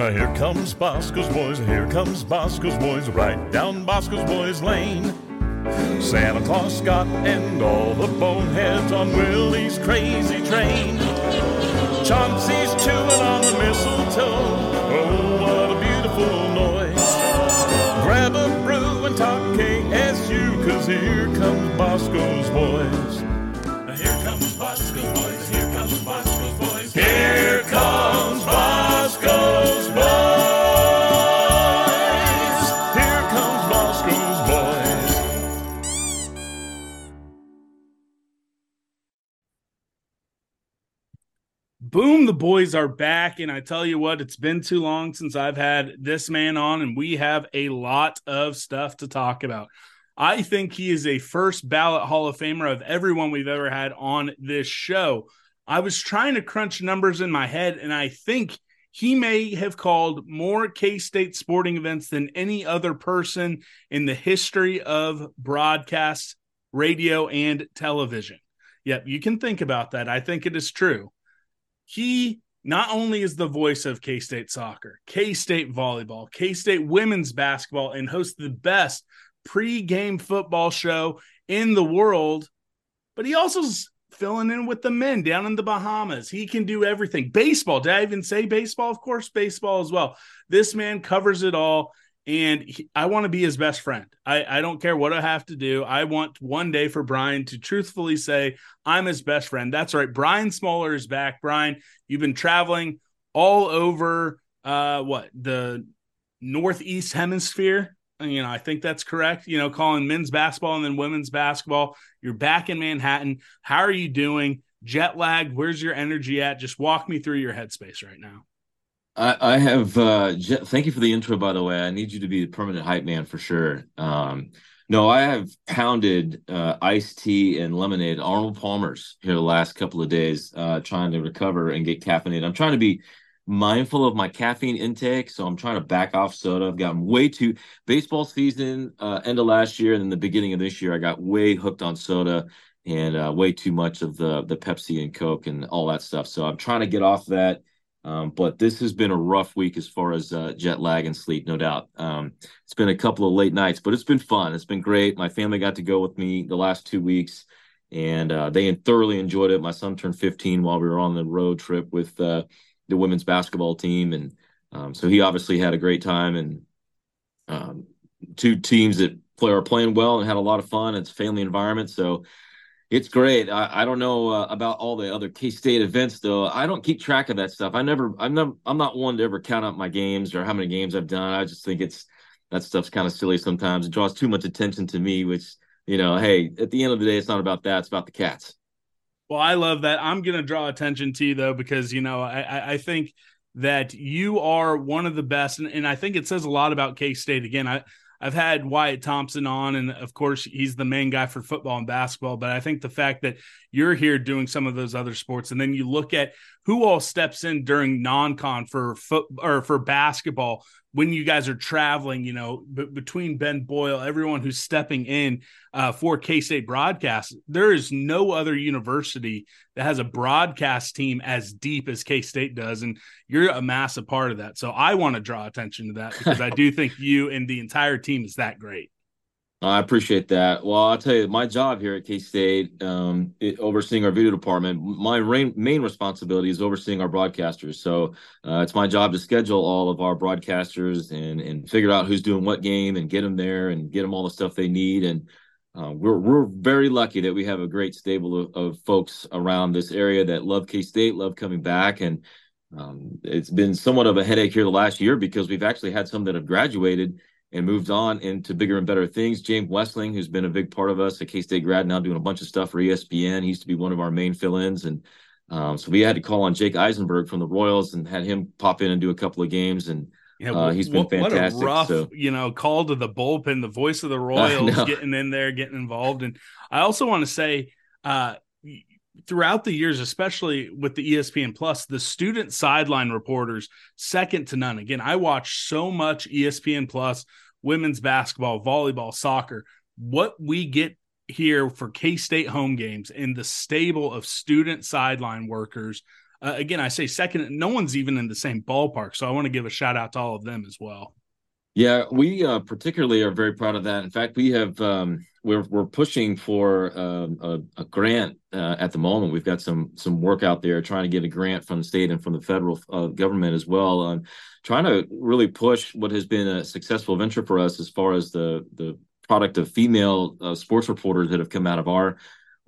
Uh, here comes Bosco's Boys, here comes Bosco's Boys, right down Bosco's Boys Lane. Santa Claus, Scott, and all the boneheads on Willie's crazy train. Chauncey's chewing on the mistletoe. Oh, what a beautiful noise. Grab a brew and talk KSU, cause here comes Bosco's boys are back. And I tell you what, it's been too long since I've had this man on, and we have a lot of stuff to talk about. I think he is a first ballot Hall of Famer of everyone we've ever had on this show. I was trying to crunch numbers in my head, and I think he may have called more K State sporting events than any other person in the history of broadcast, radio, and television. Yep, you can think about that. I think it is true he not only is the voice of K State soccer, K State volleyball, K State women's basketball, and hosts the best pre-game football show in the world, but he also's filling in with the men down in the Bahamas. He can do everything. Baseball, did I even say baseball? Of course, baseball as well. This man covers it all. And he, I want to be his best friend. I, I don't care what I have to do. I want one day for Brian to truthfully say, I'm his best friend. That's right. Brian Smoller is back. Brian, you've been traveling all over uh what the northeast hemisphere. You know, I think that's correct. You know, calling men's basketball and then women's basketball. You're back in Manhattan. How are you doing? Jet lag, where's your energy at? Just walk me through your headspace right now. I, I have. Uh, thank you for the intro, by the way. I need you to be the permanent hype man for sure. Um, no, I have pounded uh, iced tea and lemonade, Arnold Palmer's here the last couple of days, uh, trying to recover and get caffeinated. I'm trying to be mindful of my caffeine intake, so I'm trying to back off soda. I've gotten way too baseball season uh, end of last year and then the beginning of this year. I got way hooked on soda and uh, way too much of the the Pepsi and Coke and all that stuff. So I'm trying to get off that. Um, but this has been a rough week as far as uh, jet lag and sleep, no doubt. Um, it's been a couple of late nights, but it's been fun. It's been great. My family got to go with me the last two weeks, and uh, they thoroughly enjoyed it. My son turned 15 while we were on the road trip with uh, the women's basketball team, and um, so he obviously had a great time. And um, two teams that play are playing well and had a lot of fun. It's a family environment, so it's great. I, I don't know uh, about all the other K State events though. I don't keep track of that stuff. I never, I'm never, I'm not one to ever count up my games or how many games I've done. I just think it's that stuff's kind of silly sometimes. It draws too much attention to me, which you know, hey, at the end of the day, it's not about that. It's about the cats. Well, I love that. I'm going to draw attention to you though, because you know, I, I, I think that you are one of the best, and, and I think it says a lot about K State. Again, I I've had Wyatt Thompson on, and of course, he's the main guy for football and basketball. But I think the fact that you're here doing some of those other sports, and then you look at who all steps in during non-con for foot or for basketball when you guys are traveling, you know, b- between Ben Boyle, everyone who's stepping in uh, for K State broadcast, there is no other university that has a broadcast team as deep as K State does. And you're a massive part of that. So I want to draw attention to that because I do think you and the entire team is that great. I appreciate that. Well, I'll tell you, my job here at K State, um, overseeing our video department, my main, main responsibility is overseeing our broadcasters. So uh, it's my job to schedule all of our broadcasters and and figure out who's doing what game and get them there and get them all the stuff they need. And uh, we're we're very lucky that we have a great stable of, of folks around this area that love K State, love coming back, and um, it's been somewhat of a headache here the last year because we've actually had some that have graduated and moved on into bigger and better things. James Westling, who's been a big part of us, a K State grad, now doing a bunch of stuff for ESPN. He used to be one of our main fill ins. And um, so we had to call on Jake Eisenberg from the Royals and had him pop in and do a couple of games. And yeah, uh, he's been fantastic. What a rough, so. you know, call to the bullpen, the voice of the Royals getting in there, getting involved. And I also want to say, uh, throughout the years, especially with the ESPN Plus, the student sideline reporters, second to none. Again, I watch so much ESPN Plus, women's basketball, volleyball, soccer. What we get here for K State home games in the stable of student sideline workers. Uh, again, I say second, no one's even in the same ballpark. So I want to give a shout out to all of them as well. Yeah, we uh, particularly are very proud of that. In fact, we have um, we're we're pushing for um, a, a, grant uh, at the moment. We've got some some work out there trying to get a grant from the state and from the federal uh, government as well, on trying to really push what has been a successful venture for us as far as the the product of female uh, sports reporters that have come out of our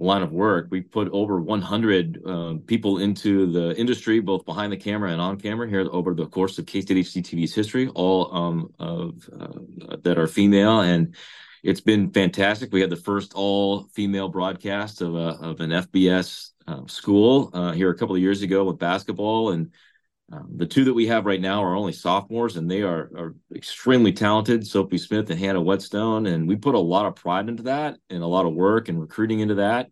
line of work. We put over 100 um, people into the industry, both behind the camera and on camera, here over the course of K State HDTV's history, all um, of uh, that are female, and it's been fantastic. We had the first all female broadcast of a of an FBS uh, school uh, here a couple of years ago with basketball, and um, the two that we have right now are only sophomores, and they are, are extremely talented. Sophie Smith and Hannah Whetstone, and we put a lot of pride into that, and a lot of work and recruiting into that,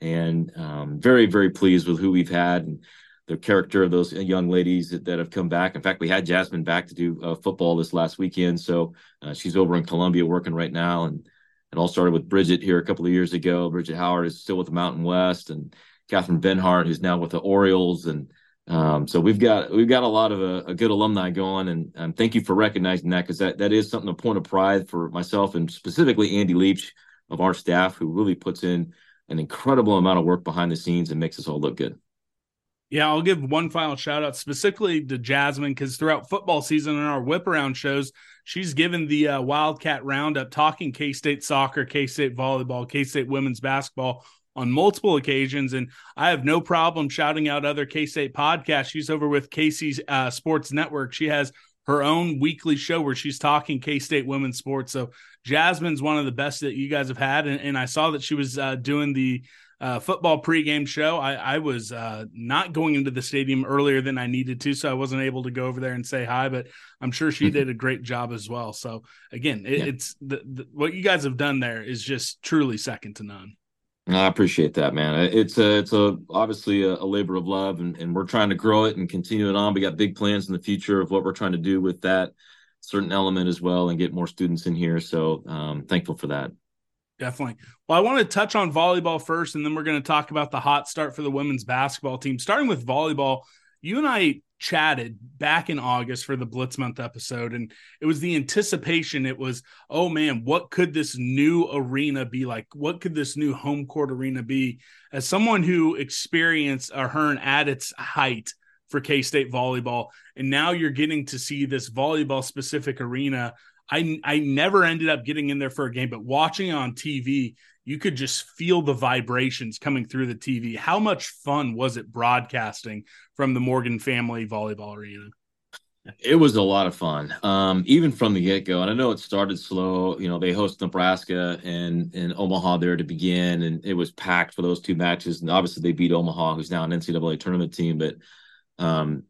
and um, very very pleased with who we've had and the character of those young ladies that, that have come back. In fact, we had Jasmine back to do uh, football this last weekend, so uh, she's over in Columbia working right now, and it all started with Bridget here a couple of years ago. Bridget Howard is still with the Mountain West, and Catherine Benhart, who's now with the Orioles, and um, so we've got we've got a lot of a, uh, a good alumni going, and um, thank you for recognizing that because that that is something a point of pride for myself and specifically Andy Leach of our staff who really puts in an incredible amount of work behind the scenes and makes us all look good. Yeah, I'll give one final shout out specifically to Jasmine because throughout football season and our whip around shows, she's given the uh, Wildcat Roundup talking K State soccer, K State volleyball, K State women's basketball on multiple occasions. And I have no problem shouting out other K State podcasts. She's over with Casey's uh, Sports Network. She has her own weekly show where she's talking K State women's sports. So Jasmine's one of the best that you guys have had. And, and I saw that she was uh, doing the uh, football pregame show. I, I was uh, not going into the stadium earlier than I needed to, so I wasn't able to go over there and say hi. But I'm sure she did a great job as well. So again, it, yeah. it's the, the, what you guys have done there is just truly second to none. I appreciate that, man. It's a, it's a obviously a, a, labor of love, and, and we're trying to grow it and continue it on. We got big plans in the future of what we're trying to do with that certain element as well, and get more students in here. So, um, thankful for that. Definitely. Well, I want to touch on volleyball first, and then we're going to talk about the hot start for the women's basketball team. Starting with volleyball, you and I chatted back in August for the Blitz Month episode, and it was the anticipation. It was, oh man, what could this new arena be like? What could this new home court arena be? As someone who experienced Ahearn at its height for K State volleyball, and now you're getting to see this volleyball specific arena. I I never ended up getting in there for a game, but watching on TV, you could just feel the vibrations coming through the TV. How much fun was it broadcasting from the Morgan family volleyball arena? It was a lot of fun, um, even from the get go. And I know it started slow. You know, they host Nebraska and in Omaha there to begin, and it was packed for those two matches. And obviously, they beat Omaha, who's now an NCAA tournament team. But um,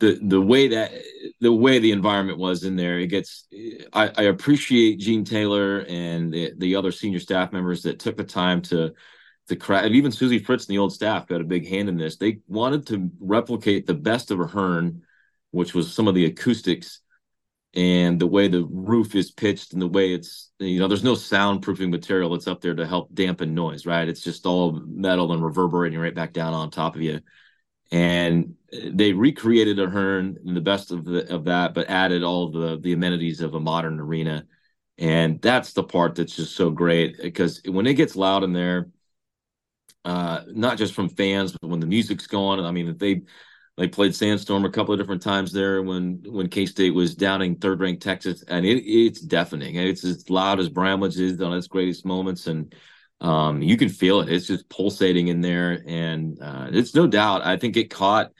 the the way that the way the environment was in there, it gets. I, I appreciate Gene Taylor and the, the other senior staff members that took the time to to craft. Even Suzie Fritz and the old staff got a big hand in this. They wanted to replicate the best of Ahearn, which was some of the acoustics and the way the roof is pitched and the way it's you know there's no soundproofing material that's up there to help dampen noise right it's just all metal and reverberating right back down on top of you and they recreated a Ahearn in the best of the, of that, but added all the the amenities of a modern arena, and that's the part that's just so great because when it gets loud in there, uh, not just from fans, but when the music's going. I mean, they they played Sandstorm a couple of different times there when when K State was downing third ranked Texas, and it, it's deafening. It's as loud as Bramlage is on its greatest moments, and um, you can feel it. It's just pulsating in there, and uh, it's no doubt. I think it caught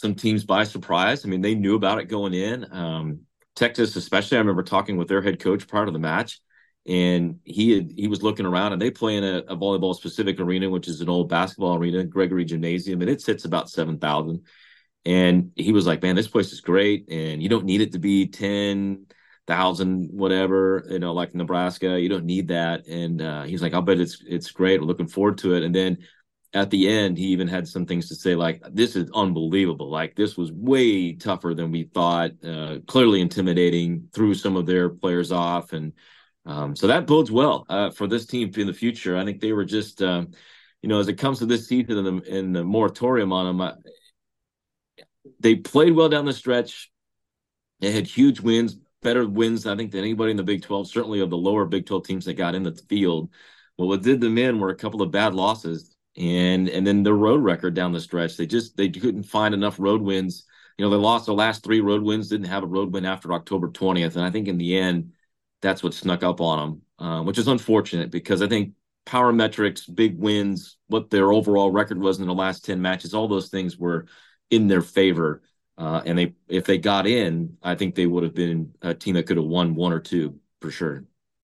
some teams by surprise. I mean, they knew about it going in. Um, Texas, especially, I remember talking with their head coach prior to the match, and he had he was looking around, and they play in a, a volleyball specific arena, which is an old basketball arena, Gregory Gymnasium, and it sits about seven thousand. And he was like, "Man, this place is great, and you don't need it to be ten thousand whatever you know like nebraska you don't need that and uh, he's like i'll bet it's it's great we're looking forward to it and then at the end he even had some things to say like this is unbelievable. Like this was way tougher than we thought uh, clearly intimidating threw some of their players off. And um, so that bodes well uh, for this team in the future. I think they were just um, you know as it comes to this season and the, and the moratorium on them I, they played well down the stretch. They had huge wins better wins, I think, than anybody in the Big 12, certainly of the lower Big 12 teams that got in the field. Well, what did them in were a couple of bad losses and and then the road record down the stretch. They just they couldn't find enough road wins. You know, they lost the last three road wins, didn't have a road win after October 20th. And I think in the end, that's what snuck up on them, uh, which is unfortunate because I think power metrics, big wins, what their overall record was in the last 10 matches, all those things were in their favor. Uh, and they, if they got in, I think they would have been a team that could have won one or two for sure.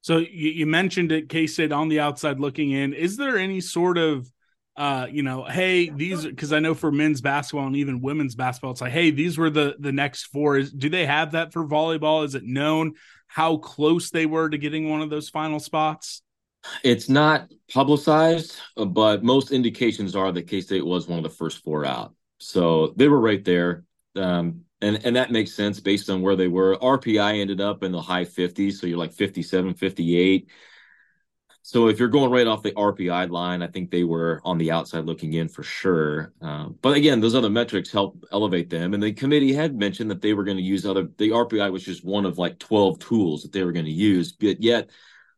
So you, you mentioned it, K State on the outside looking in. Is there any sort of, uh, you know, hey, these because I know for men's basketball and even women's basketball, it's like, hey, these were the the next four. Is do they have that for volleyball? Is it known how close they were to getting one of those final spots? It's not publicized, but most indications are that K State was one of the first four out. So they were right there. Um, and and that makes sense based on where they were. RPI ended up in the high 50s, so you're like 57, 58. So if you're going right off the RPI line, I think they were on the outside looking in for sure. Um, but again, those other metrics help elevate them. And the committee had mentioned that they were going to use other. The RPI was just one of like 12 tools that they were going to use, but yet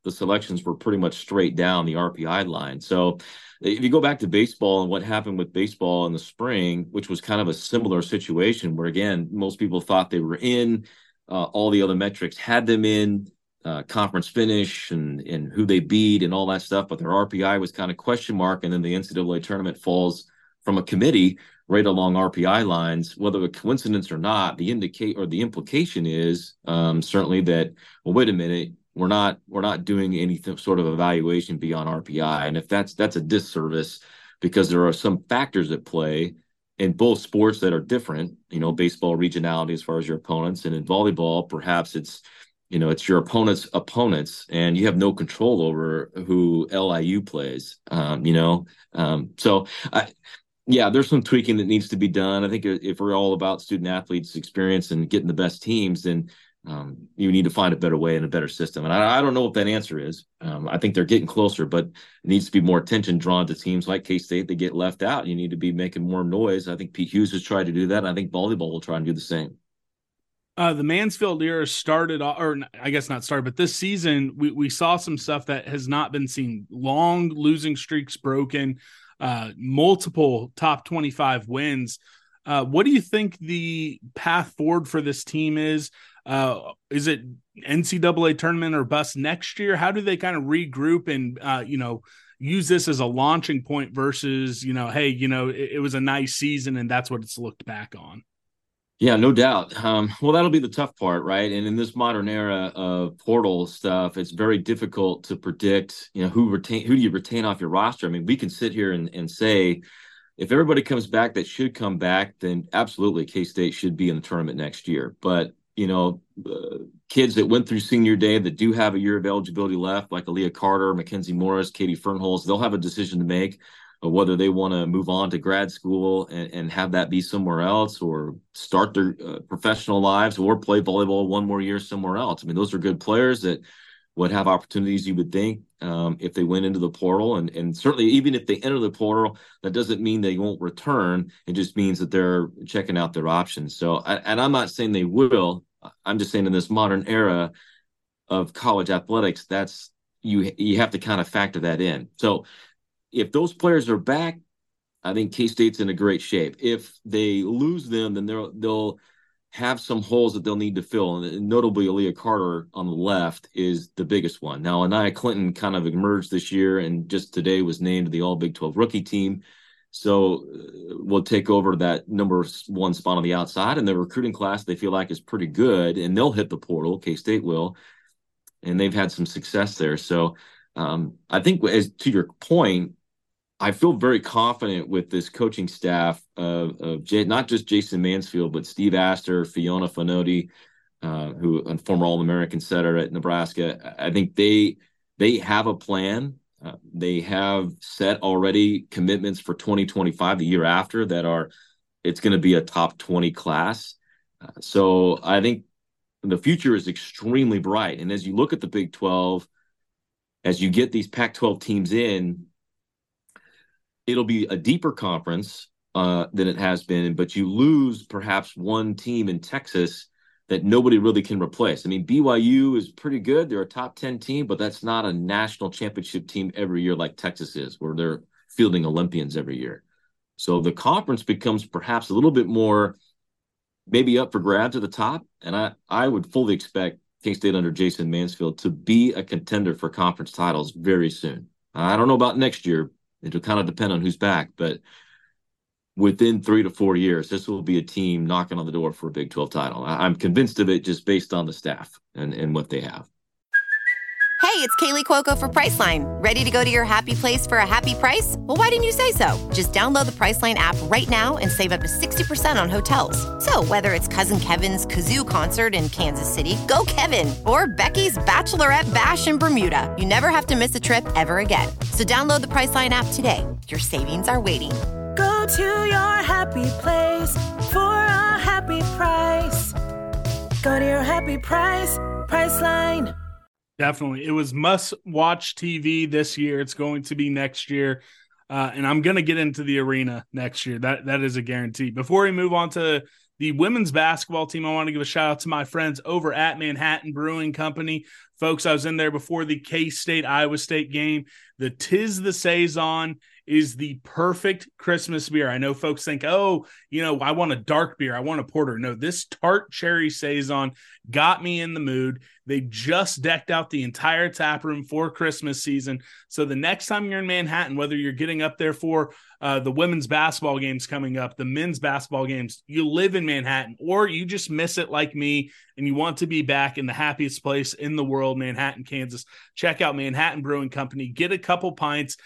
the selections were pretty much straight down the RPI line. So if you go back to baseball and what happened with baseball in the spring, which was kind of a similar situation where again most people thought they were in, uh, all the other metrics had them in, uh, conference finish and and who they beat and all that stuff, but their RPI was kind of question mark, and then the NCAA tournament falls from a committee right along RPI lines. Whether a coincidence or not, the indicate or the implication is um, certainly that well, wait a minute, we're not we're not doing any sort of evaluation beyond RPI, and if that's that's a disservice because there are some factors at play in both sports that are different. You know, baseball regionality as far as your opponents, and in volleyball, perhaps it's you know it's your opponent's opponents, and you have no control over who LIU plays. Um, you know, um, so I yeah, there's some tweaking that needs to be done. I think if we're all about student athletes' experience and getting the best teams, then um, you need to find a better way and a better system. And I, I don't know what that answer is. Um, I think they're getting closer, but it needs to be more attention drawn to teams like K State that get left out. You need to be making more noise. I think Pete Hughes has tried to do that. And I think volleyball will try and do the same. Uh, the Mansfield era started, or I guess not started, but this season we, we saw some stuff that has not been seen. Long losing streaks broken, uh, multiple top 25 wins. Uh, what do you think the path forward for this team is? Uh, is it NCAA tournament or bust next year? How do they kind of regroup and uh, you know use this as a launching point versus you know, hey, you know, it, it was a nice season and that's what it's looked back on. Yeah, no doubt. Um, well, that'll be the tough part, right? And in this modern era of portal stuff, it's very difficult to predict, you know, who retain who do you retain off your roster. I mean, we can sit here and, and say if everybody comes back that should come back, then absolutely K State should be in the tournament next year. But you know, uh, kids that went through senior day that do have a year of eligibility left, like Aaliyah Carter, Mackenzie Morris, Katie Fernholz, they'll have a decision to make whether they want to move on to grad school and, and, have that be somewhere else or start their uh, professional lives or play volleyball one more year somewhere else. I mean, those are good players that would have opportunities, you would think, um, if they went into the portal. And, and certainly, even if they enter the portal, that doesn't mean they won't return. It just means that they're checking out their options. So, and I'm not saying they will. I'm just saying in this modern era of college athletics, that's you you have to kind of factor that in. So if those players are back, I think K State's in a great shape. If they lose them, then they'll they'll have some holes that they'll need to fill, and notably Aaliyah Carter on the left is the biggest one. Now, Anaya Clinton kind of emerged this year, and just today was named the All Big Twelve rookie team. So uh, we'll take over that number one spot on the outside, and the recruiting class they feel like is pretty good, and they'll hit the portal. K State will, and they've had some success there. So um, I think, as to your point, I feel very confident with this coaching staff of, of J- not just Jason Mansfield, but Steve Astor, Fiona Fonoti, uh, who a former All American setter at Nebraska. I think they they have a plan. Uh, they have set already commitments for 2025, the year after, that are it's going to be a top 20 class. Uh, so I think the future is extremely bright. And as you look at the Big 12, as you get these Pac 12 teams in, it'll be a deeper conference uh, than it has been, but you lose perhaps one team in Texas that nobody really can replace. I mean, BYU is pretty good; they're a top ten team, but that's not a national championship team every year like Texas is, where they're fielding Olympians every year. So the conference becomes perhaps a little bit more maybe up for grabs at the top, and I I would fully expect K State under Jason Mansfield to be a contender for conference titles very soon. I don't know about next year, It'll kind of depend on who's back, but within three to four years, this will be a team knocking on the door for a Big 12 title. I- am convinced of it just based on the staff and, and what they have. Hey, it's Kaley Cuoco for Priceline. Ready to go to your happy place for a happy price? Well, why didn't you say so? Just download the Priceline app right now and save up to 60% on hotels. So, whether it's Cousin Kevin's Kazoo concert in Kansas City, go Kevin, or Becky's Bachelorette Bash in Bermuda, you never have to miss a trip ever again. So, download the Priceline app today. Your savings are waiting. Go to your happy place for a happy price. Go to your happy price, Priceline. Definitely. It was must watch TV this year. It's going to be next year. Uh, and I'm going to get into the arena next year. That That is a guarantee. Before we move on to the women's basketball team, I want to give a shout out to my friends over at Manhattan Brewing Company. Folks, I was in there before the K State Iowa State game. The Tis the Saison is the perfect Christmas beer. I know folks think, oh, you know, I want a dark beer, I want a porter. No, this tart cherry saison got me in the mood. They just decked out the entire tap room for Christmas season. So the next time you're in Manhattan, whether you're getting up there for uh, the women's basketball games coming up, the men's basketball games, you live in Manhattan, or you just miss it like me and you want to be back in the happiest place in the world, Manhattan, Kansas, check out Manhattan Brewing Company. Get a couple pints.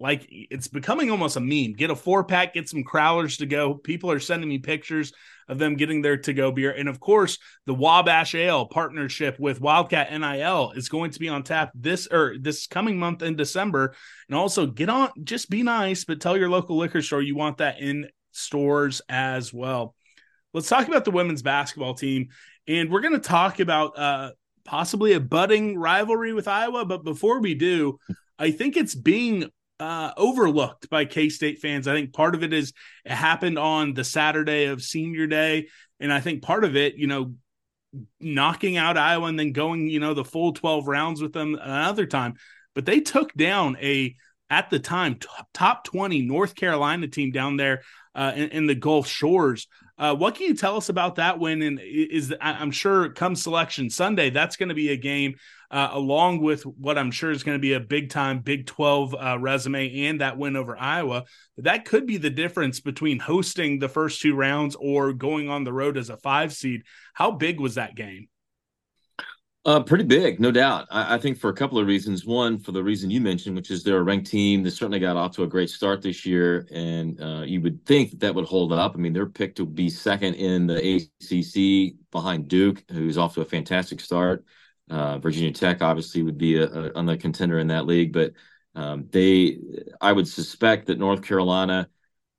Like it's becoming almost a meme. Get a four pack, get some crowlers to go. People are sending me pictures of them getting their to go beer. And of course, the Wabash Ale partnership with Wildcat NIL is going to be on tap this or this coming month in December. And also get on, just be nice, but tell your local liquor store you want that in stores as well. Let's talk about the women's basketball team. And we're going to talk about uh, possibly a budding rivalry with Iowa. But before we do, I think it's being uh, overlooked by K State fans. I think part of it is it happened on the Saturday of senior day. And I think part of it, you know, knocking out Iowa and then going, you know, the full 12 rounds with them another time. But they took down a, at the time, t- top 20 North Carolina team down there uh, in, in, the Gulf Shores. Uh, what can you tell us about that win? And is I'm sure come selection Sunday, that's going to be a game uh, along with what I'm sure is going to be a big time Big 12 uh, resume and that win over Iowa. That could be the difference between hosting the first two rounds or going on the road as a five seed. How big was that game? Uh, pretty big, no doubt. I, I, think for a couple of reasons. One, for the reason you mentioned, which is they're a ranked team. They certainly got off to a great start this year, and uh, you would think that, that would hold up. I mean, they're picked to be second in the ACC behind Duke, who's off to a fantastic start. Uh, Virginia Tech obviously would be a, a, on the contender in that league, but um, they, I would suspect that North Carolina.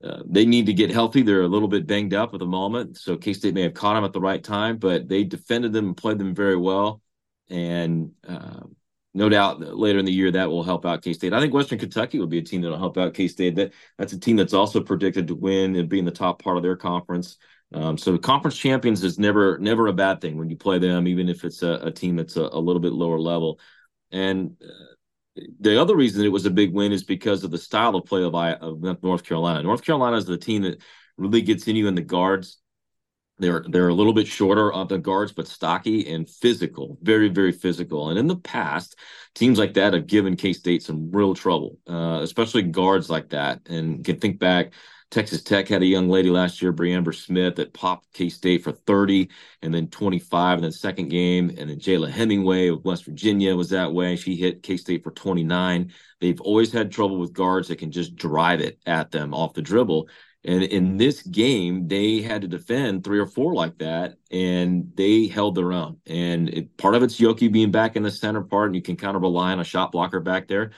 Uh, they need to get healthy. They're a little bit banged up at the moment, so K State may have caught them at the right time, but they defended them and played them very well and uh, no doubt later in the year that will help out K State. I think Western Kentucky will be a team that will help out K State. That that's a team that's also predicted to win and be in the top part of their conference. Um, so conference champions is never never a bad thing when you play them, even if it's a, a team that's a, a, little bit lower level. And uh, the other reason it was a big win is because of the style of play of, of North Carolina. North Carolina is the team that really gets in you in the guards they're they're a little bit shorter on the guards, but stocky and physical, very very physical. And in the past, teams like that have given K State some real trouble, uh, especially guards like that. And can think back, Texas Tech had a young lady last year, Bre'Amber Smith, that popped K State for 30 and then 25 in the second game. And then Jayla Hemingway of West Virginia was that way. She hit K State for 29. They've always had trouble with guards that can just drive it at them off the dribble. And in this game, they had to defend three or four like that, and they held their own. And it, part of it's Yoki being back in the center part, and you can kind of rely on a shot blocker back there.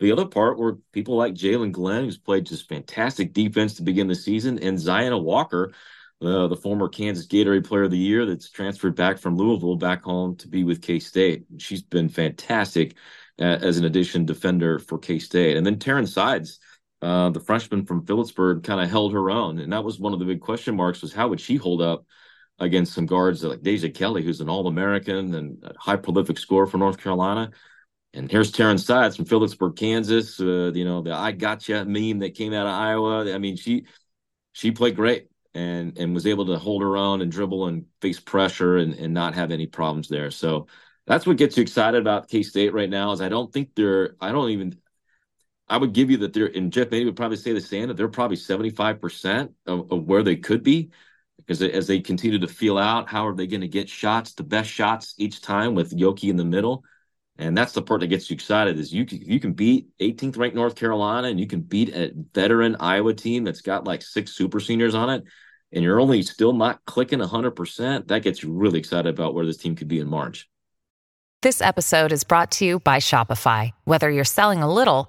The other part were people like Jaelyn Glenn, who's played just fantastic defense to begin the season, and Zyanna Walker, uh, the former Kansas Gatorade Player of the Year, that's transferred back from Louisville back home to be with K State. She's been fantastic uh, as an addition defender for K State. And then Taryn Sides uh, the freshman from Phillipsburg kind of held her own, and that was one of the big question marks: was how would she hold up against some guards like Deja Kelly, who's an All-American and a high prolific scorer for North Carolina. And here's Taryn Sides from Phillipsburg, Kansas. Uh, you know the "I gotcha" meme that came out of Iowa. I mean, she she played great and and was able to hold her own and dribble and face pressure and and not have any problems there. So that's what gets you excited about K State right now. Is I don't think they're I don't even I would give you that they're, and Jeff maybe would probably say the same, that they're probably 75% of, of where they could be because as they continue to feel out, how are they going to get shots, the best shots each time with Yoki in the middle? And that's the part that gets you excited is you can, you can beat 18th ranked North Carolina and you can beat a veteran Iowa team that's got like six super seniors on it, and you're only still not clicking 100%. That gets you really excited about where this team could be in March. This episode is brought to you by Shopify. Whether you're selling a little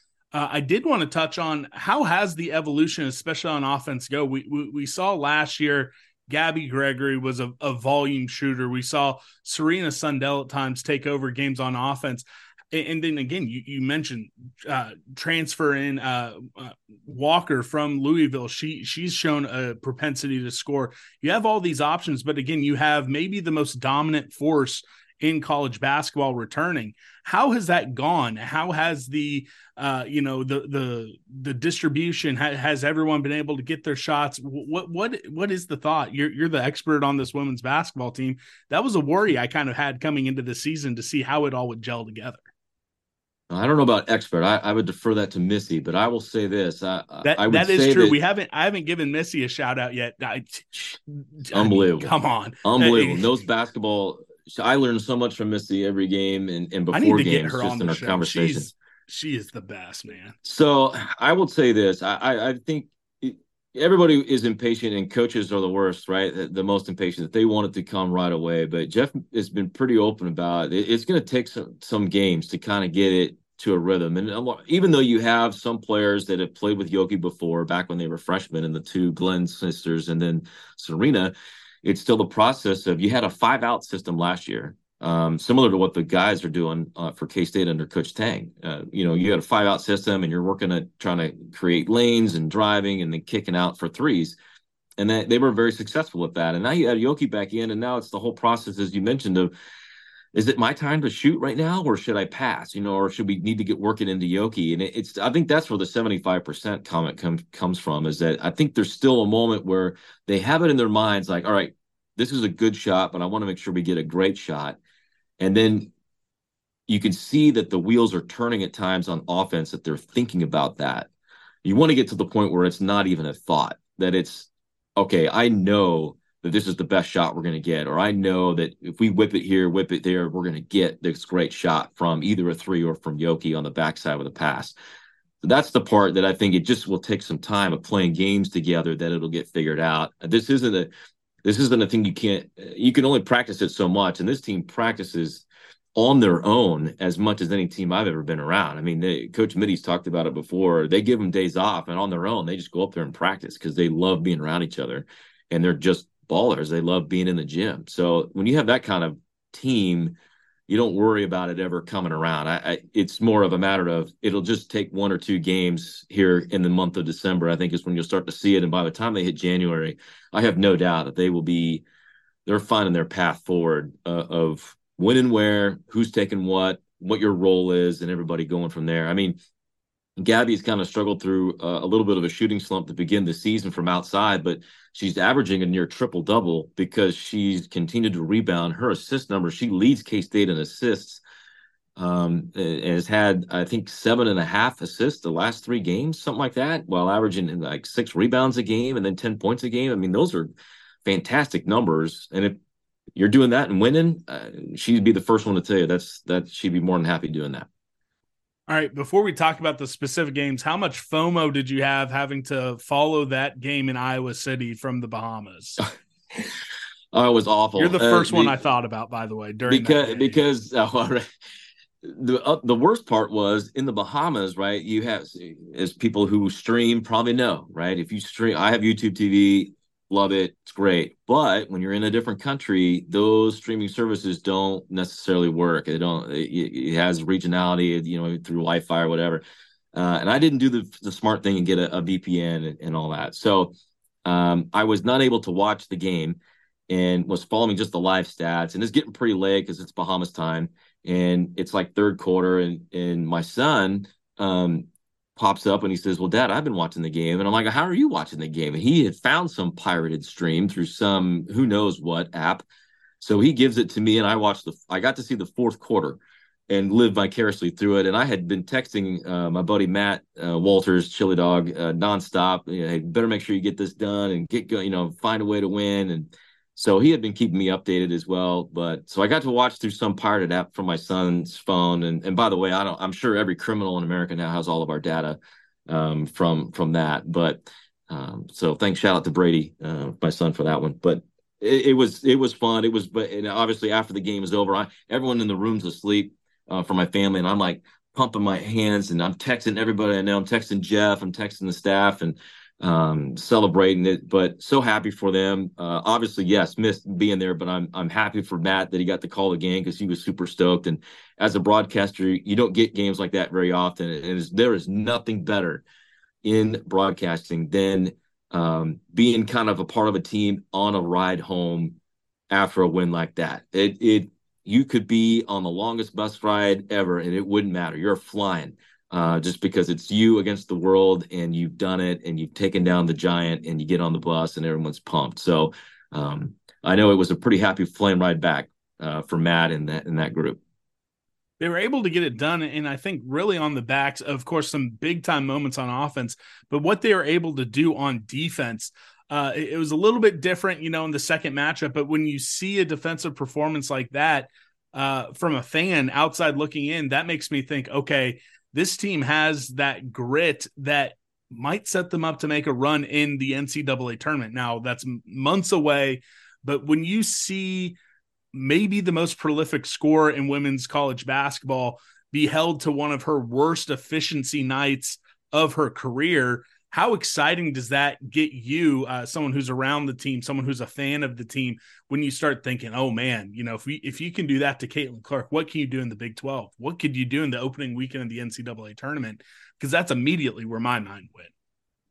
uh, I did want to touch on how has the evolution, especially on offense, go. We we, we saw last year Gabby Gregory was a, a, volume shooter. We saw Serena Sundell at times take over games on offense. And, and then again, you, you mentioned uh, transfer in uh, uh, Walker from Louisville. She she's shown a propensity to score. You have all these options, but again, you have maybe the most dominant force in college basketball returning. How has that gone? How has the uh, you know the the the distribution ha- has everyone been able to get their shots? What what what is the thought? You're you're the expert on this women's basketball team. That was a worry I kind of had coming into the season to see how it all would gel together. I don't know about expert. I, I would defer that to Missy, but I will say this. I, that I that is true. That, we haven't I haven't given Missy a shout out yet. I, unbelievable. Mean, come on. Unbelievable. Those basketball I learned so much from Missy every game and, and before games, just in our show. conversation. She's, she is the best, man. So I will say this: I, I, I think everybody is impatient, and coaches are the worst, right? The, the, most impatient. that They want it to come right away. But Jeff has been pretty open about it. It's going to take some some games to kind of get it to a rhythm. And even though you have some players that have played with Yoki before, back when they were freshmen, and the two Glenn sisters, and then Serena, it's still the process of you had a five out system last year. Um, similar to what the guys are doing uh, for K State under Coach Tang. Uh, you know, you had a five out system and you're working at trying to create lanes and driving and then kicking out for threes and that they were very successful with that. And now you add Yoki back in, and now it's the whole process, as you mentioned, of is it my time to shoot right now, or should I pass? You know, or should we need to get working into Yoki? And it, it's I think that's where the seventy five percent comment comes comes from. Is that I think there's still a moment where they have it in their minds, like, all right, this is a good shot, but I want to make sure we get a great shot, and then you can see that the wheels are turning at times on offense that they're thinking about that. You want to get to the point where it's not even a thought that it's okay, I know that this is the best shot we're going to get, or I know that if we whip it here, whip it there, we're going to get this great shot from either a three or from Yoki on the backside of the pass. So that's the part that I think it just will take some time of playing games together that it'll get figured out. This isn't a this isn't a thing you can't you can only practice it so much, and this team practices on their own as much as any team I've ever been around. I mean, they, Coach Mittie's talked about it before. They give them days off, and on their own, they just go up there and practice because they love being around each other, and they're just ballers. They love being in the gym. So when you have that kind of team, you don't worry about it ever coming around. I, I, it's more of a matter of it'll just take one or two games here in the month of December. I think is when you'll start to see it, and by the time they hit January, I have no doubt that they will be they're finding their path forward uh, of when and where, who's taking what, what your role is, and everybody going from there. I mean, Gabby's kind of struggled through uh, a little bit of a shooting slump to begin the season from outside, but she's averaging a near triple double because she's continued to rebound. Her assist number, she leads K State in assists. Um, and has had I think seven and a half assists the last three games, something like that, while averaging like six rebounds a game and then ten points a game. I mean, those are fantastic numbers. And if you're doing that and winning, uh, she'd be the first one to tell you that's that she'd be more than happy doing that. All right, before we talk about the specific games, how much FOMO did you have having to follow that game in Iowa City from the Bahamas? oh, it was awful. You're the uh, first uh, one I thought about, by the way, during because because uh, the uh, the worst part was in the Bahamas, right? You have as people who stream probably know, right? If you stream, I have YouTube TV love it. It's great. But when you're in a different country those streaming services don't necessarily work. They don't it, it has regionality you know through wi-fi or whatever. Uh, and i didn't do the, the smart thing and get a, a vpn and, and, all that. So um, i was not able to watch the game and was following just the live stats. And it's getting pretty late because it's bahamas time. And it's like third quarter and and my son um, pops up and he says, Well, dad, I've been watching the game. And I'm like, How are you watching the game? And he had found some pirated stream through some who knows what app. So he gives it to me and I watched the, I got to see the fourth quarter and live vicariously through it. And I had been texting uh, my buddy Matt uh, Walters, Chili Dog, uh, nonstop. You know, hey, better make sure you get this done and get you know, find a way to win. And so he had been keeping me updated as well. But so I got to watch through some pirated app from my son's phone. And and by the way, I don't I'm sure every criminal in America now has all of our data um, from from that. But um, so thanks, shout out to Brady, uh, my son, for that one. But it, it, was it was fun. It was, but and obviously after the game is over, I everyone in the room's asleep uh, for my family, and I'm like pumping my hands and I'm texting everybody I know. I'm texting Jeff, I'm texting the staff, and um, celebrating it, but so happy for them. Uh, obviously, yes, missed being there, but I'm I'm happy for Matt that he got the call again because he was super stoked. And as a broadcaster, you don't get games like that very often, and there is nothing better in broadcasting than um, being kind of a part of a team on a ride home after a win like that. It it you could be on the longest bus ride ever, and it wouldn't matter. You're flying uh, just because it's you against the world and you've done it and you've taken down the giant and you get on the bus and everyone's pumped. So um, I know it was a pretty happy flame ride back uh, for Matt and that in that group. They were able to get it done, and I think really on the backs, of course, some big time moments on offense, but what they were able to do on defense. Uh, it, it was a little bit different, you know, in the second matchup. But when you see a defensive performance like that uh, from a fan outside looking in, that makes me think, okay, this team has that grit that might set them up to make a run in the NCAA tournament. Now, that's months away, but when you see maybe the most prolific scorer in women's college basketball be held to one of her worst efficiency nights of her career. How exciting does that get you, uh, someone who's around the team, someone who's a fan of the team, when you start thinking, "Oh man, you know, if we if you can do that to Caitlin Clark, what can you do in the Big Twelve? What could you do in the opening weekend of the NCAA tournament?" Because that's immediately where my mind went.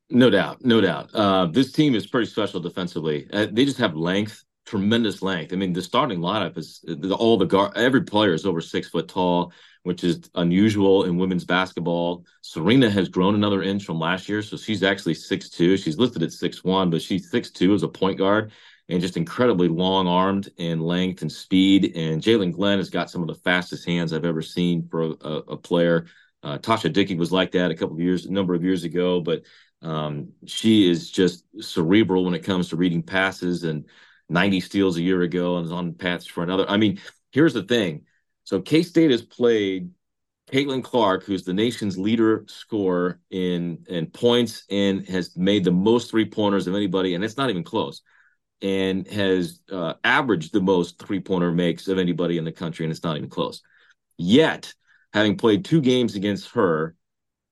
No doubt, no doubt. Uh, this team is pretty special defensively. Uh, they just have length, tremendous length. I mean, the starting lineup is all the guard. Every player is over six foot tall, which is unusual in women's basketball. Serena has grown another inch from last year, so she's actually six two. She's listed at six one, but she's six two as a point guard and just incredibly long armed and length and speed. And Jaelyn Glenn has got some of the fastest hands I've ever seen for a, a player. Uh, Tasha Dickey was like that a couple of years, a number of years ago, but um, she is just cerebral when it comes to reading passes and 90 steals a year ago and is on paths for another. I mean, here's the thing. So K State has played Caitlin Clark, who's the nation's leader scorer in in points and has made the most three pointers of anybody, and it's not even close. And has uh, averaged the most three pointer makes of anybody in the country, and it's not even close. Yet, having played two games against her,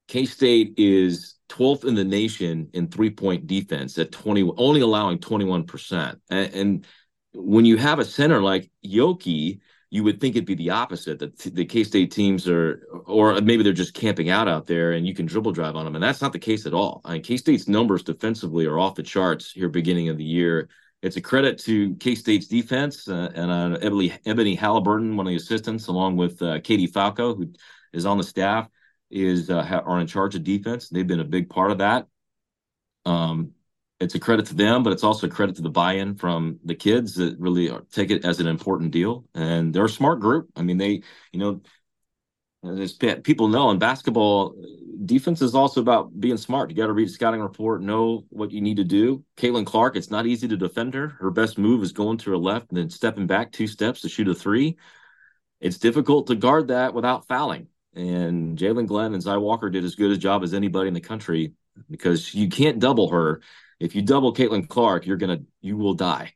K State is 12th in the nation in three point defense at 20, only allowing 21%. And, and when you have a center like Yoki, you would think it'd be the opposite that the K State teams are, or maybe they're just camping out out there and you can dribble drive on them. And that's not the case at all. I mean, K State's numbers defensively are off the charts here, beginning of the year. It's a credit to K State's defense uh, and uh, Ebony, Ebony Halliburton, one of the assistants, along with uh, Katie Falco, who is on the staff is uh, are in charge of defense. They've been a big part of that. Um, it's a credit to them, but it's also a credit to the buy-in from the kids that really are, take it as an important deal. And they're a smart group. I mean, they, you know, as people know in basketball, defense is also about being smart. You got to read a scouting report, know what you need to do. Caitlin Clark, it's not easy to defend her. Her best move is going to her left and then stepping back two steps to shoot a three. It's difficult to guard that without fouling. And Jaelyn Glenn and Zy Walker did as good a job as anybody in the country because you can't double her. If you double Caitlin Clark, you're gonna you will die.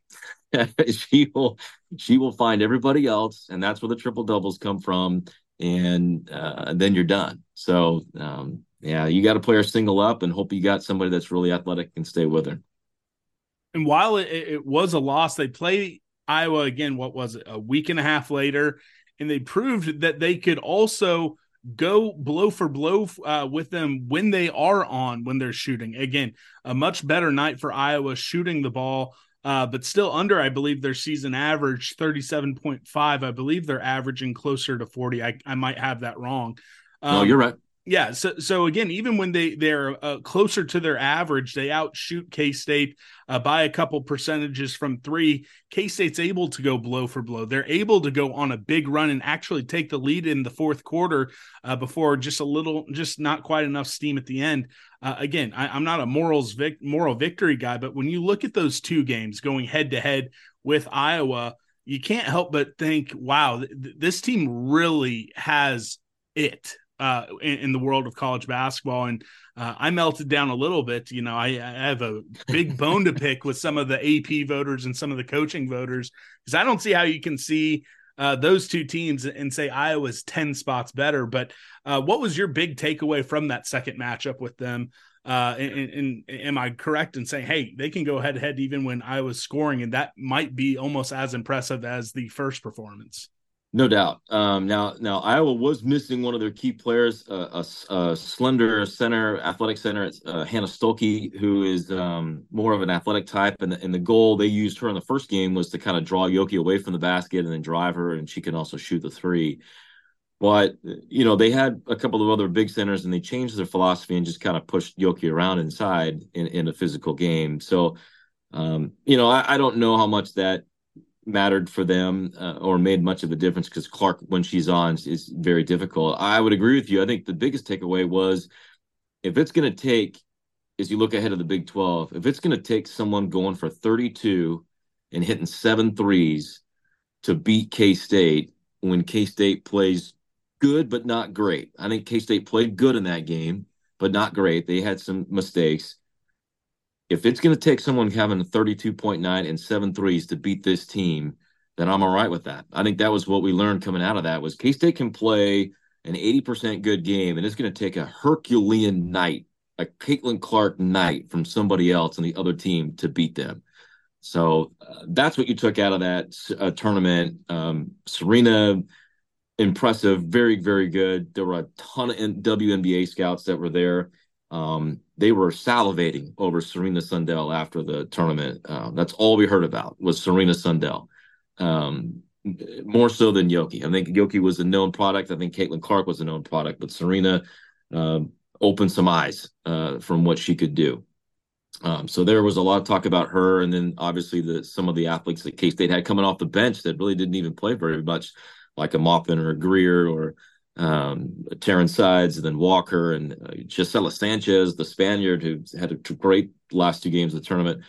she will she will find everybody else, and that's where the triple doubles come from. And uh, then you're done. So um, yeah, you got to play her single up and hope you got somebody that's really athletic and stay with her. And while it, it was a loss, they play Iowa again. What was it? A week and a half later, and they proved that they could also go blow for blow uh, with them when they are on when they're shooting. Again, a much better night for Iowa shooting the ball, uh, but still under, I believe, their season average 37.5. I believe they're averaging closer to 40. I, I might have that wrong. Um, no, you're right yeah so so again even when they they're uh, closer to their average they outshoot k-state uh, by a couple percentages from three. K-state's able to go blow for blow. They're able to go on a big run and actually take the lead in the fourth quarter uh, before just a little just not quite enough steam at the end. Uh, again I, am not a morals vic- moral victory guy but when you look at those two games going head to head with iowa you can't help but think wow th- this team really has it uh, in, in, the world of college basketball. And uh, I melted down a little bit. You know, I, I have a big bone to pick with some of the AP voters and some of the coaching voters because I don't see how you can see uh, those two teams and say Iowa's 10 spots better. But uh, what was your big takeaway from that second matchup with them? Uh, and, and, and, am I correct in saying, hey, they can go head to head even when I was scoring, and that might be almost as impressive as the first performance? No doubt. Um, now, now Iowa was missing one of their key players, uh, a, a, slender center, athletic center, uh, Hannah Stuelke, who is um, more of an athletic type. And, and the goal they used her in the first game was to kind of draw Yoki away from the basket and then drive her, and she can also shoot the three. But you know, they had a couple of other big centers, and they changed their philosophy and just kind of pushed Yoki around inside in, in a physical game. So, um, you know, I, I don't know how much that mattered for them uh, or made much of a difference because Clark, when she's on, is very difficult. I would agree with you. I think the biggest takeaway was if it's going to take, as you look ahead of the Big 12, if it's going to take someone going for 32 and hitting seven threes to beat K State when K State plays good but not great. I think K State played good in that game, but not great. They had some mistakes if it's going to take someone having a 32.9 and seven threes to beat this team, then I'm all right with that. I think that was what we learned coming out of that was K-State can play an 80% good game, and it's going to take a Herculean night, a Caitlin Clark night from somebody else on the other team to beat them. So uh, that's what you took out of that uh, tournament. Um, Serena, impressive, very, very good. There were a ton of WNBA scouts that were there. Um, they were salivating over Serena Sundell after the tournament. Uh, that's all we heard about was Serena Sundell. Um, more so than Yoki. I think Yoki was a known product. I think Caitlin Clark was a known product, but Serena uh, opened some eyes uh, from what she could do. Um, so there was a lot of talk about her, and then obviously the some of the athletes that K State had coming off the bench that really didn't even play very much, like a Maupin or a Greer or um, Sides, and then Walker and uh, Gisela Sanchez, the Spaniard who had a great last two games of the tournament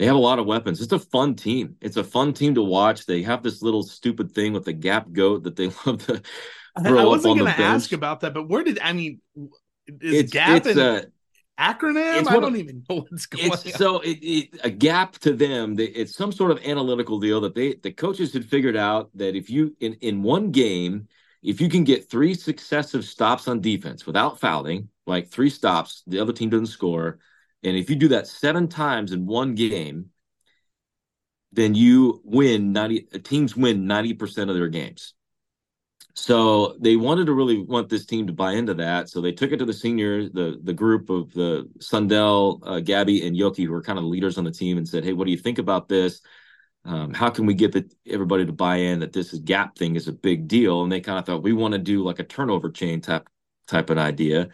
they have a lot of weapons. It's a fun team. It's a fun team to watch. They have this little stupid thing with the gap goat that they love to throw I wasn't going to ask about that, but where did I mean? Is it's, gap it's a, acronym? I don't even know what's going it's, on. So it, it, a gap to them, they, it's some sort of analytical deal that they the coaches had figured out that if you in in one game, if you can get three successive stops on defense without fouling, like three stops, the other team doesn't score and if you do that seven times in one game, then you win 90 teams win 90% of their games. So they wanted to really want this team to buy into that. So they took it to the seniors, the the group of the Sundell, uh, Gabby, and Yoki, who are kind of leaders on the team, and said, "Hey, what do you think about this? Um, how can we get the, everybody to buy in that this is gap thing is a big deal?" And they kind of thought we want to do like a turnover chain type type of idea,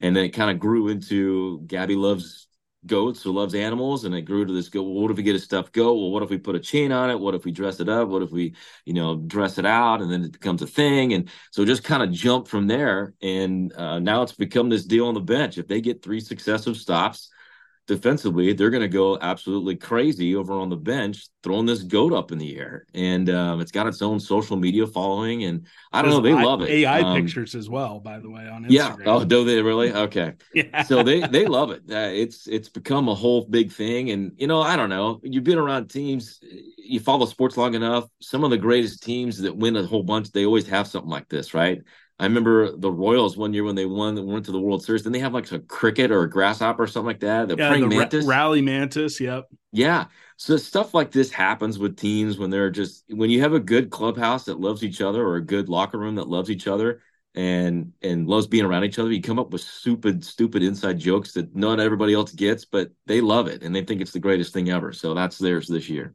and then it kind of grew into Gabby loves goats or loves animals and it grew to this go well, what if we get a stuffed goat? Well what if we put a chain on it? What if we dress it up? What if we you know dress it out and then it becomes a thing? And so just kind of jump from there. And uh, now it's become this deal on the bench. If they get three successive stops defensively, they're going to go absolutely crazy over on the bench, throwing this goat up in the air. And um, it's got its own social media following. And I don't There's know, they love it. AI um, pictures as well, by the way, on Instagram. Yeah. Oh, do they really? Okay. yeah. So they they love it. Uh, it's it's become a whole big thing. And you know, I don't know. You've been around teams. You follow sports long enough. Some of the greatest teams that win a whole bunch, they always have something like this, right? I remember the Royals one year when they won, went to the World Series. Then they have like a cricket or a grasshopper or something like that. The yeah, praying the mantis, rally mantis. Yep. Yeah. So stuff like this happens with teams when they're just when you have a good clubhouse that loves each other or a good locker room that loves each other and and loves being around each other. You come up with stupid, stupid inside jokes that not everybody else gets, but they love it and they think it's the greatest thing ever. So that's theirs this year.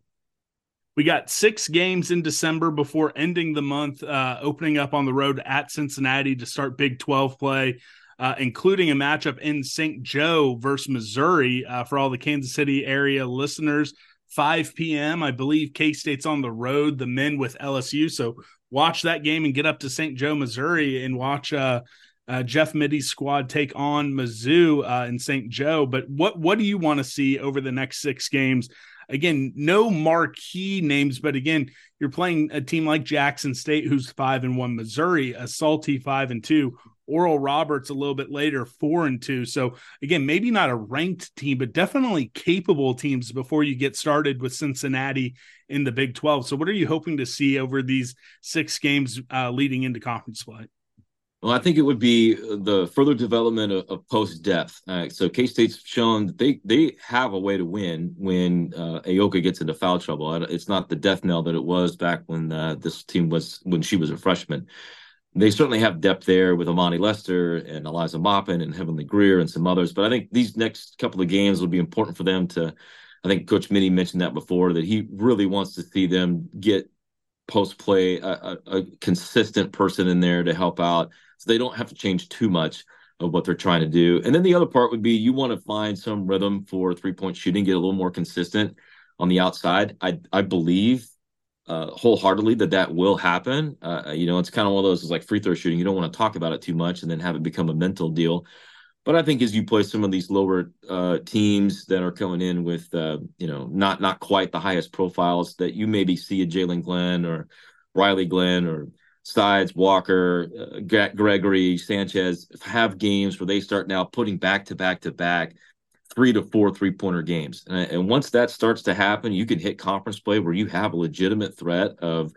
We got six games in December before ending the month, uh, opening up on the road at Cincinnati to start Big 12 play, uh, including a matchup in St. Joe versus Missouri uh, for all the Kansas City area listeners. 5 p.m. I believe K State's on the road, the men with LSU. So watch that game and get up to St. Joe, Missouri, and watch uh, uh, Jeff Mittie's squad take on Mizzou uh, in St. Joe. But what what do you want to see over the next six games? Again, no marquee names, but again, you're playing a team like Jackson State, who's five and one, Missouri, a salty five and two, Oral Roberts a little bit later, four and two. So again, maybe not a ranked team, but definitely capable teams before you get started with Cincinnati in the Big 12. So what are you hoping to see over these six games uh, leading into conference play? Well, I think it would be the further development of, of post depth. Uh, so K State's shown that they they have a way to win when uh, Ayoka gets into foul trouble. It's not the death knell that it was back when uh, this team was when she was a freshman. They certainly have depth there with Amani Lester and Eliza Maupin and Heavenly Greer and some others. But I think these next couple of games will be important for them to. I think Coach Mittie mentioned that before that he really wants to see them get post play a, a, a consistent person in there to help out so they don't have to change too much of what they're trying to do. And then the other part would be you want to find some rhythm for three point shooting, get a little more consistent on the outside. I I believe uh, wholeheartedly that that will happen. Uh, you know, it's kind of one of those is like free throw shooting. You don't want to talk about it too much and then have it become a mental deal. But I think as you play some of these lower uh, teams that are coming in with, uh, you know, not not quite the highest profiles, that you maybe see a Jaelyn Glenn or Riley Glenn or Sides, Walker, uh, Gregory, Sanchez have games where they start now putting back to back to back three to four three pointer games. And, and, once that starts to happen, you can hit conference play where you have a legitimate threat of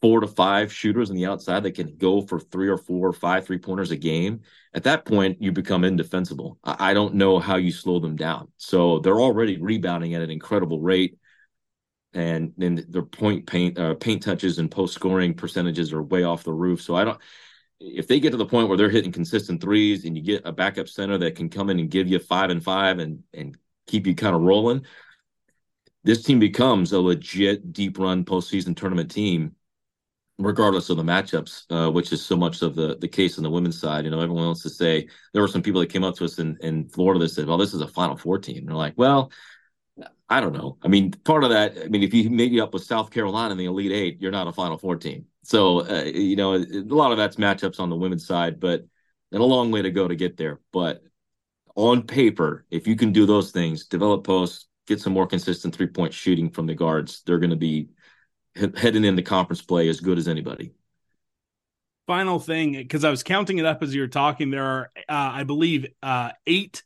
four to five shooters on the outside that can go for three or four or five three pointers a game, at that point you become indefensible. I, I don't know how you slow them down. So they're already rebounding at an incredible rate, and then their point paint uh, paint touches and post scoring percentages are way off the roof. So I don't. If they get to the point where they're hitting consistent threes and you get a backup center that can come in and give you five and five and and keep you kind of rolling, this team becomes a legit deep run postseason tournament team regardless of the matchups, uh, which is so much of the the case on the women's side. You know, everyone wants to say there were some people that came up to us in, in Florida that said, "Well, this is a Final Four team." And they're like, "Well, I don't know. I mean, part of that. I mean, if you you up with South Carolina in the Elite Eight, you're not a Final Four team. So, uh, you know, a lot of that's matchups on the women's side, but and a long way to go to get there. But on paper, if you can do those things, develop posts, get some more consistent three point shooting from the guards, they're going to be heading into conference play as good as anybody. Final thing, because I was counting it up as you were talking, there are, uh, I believe, uh, eight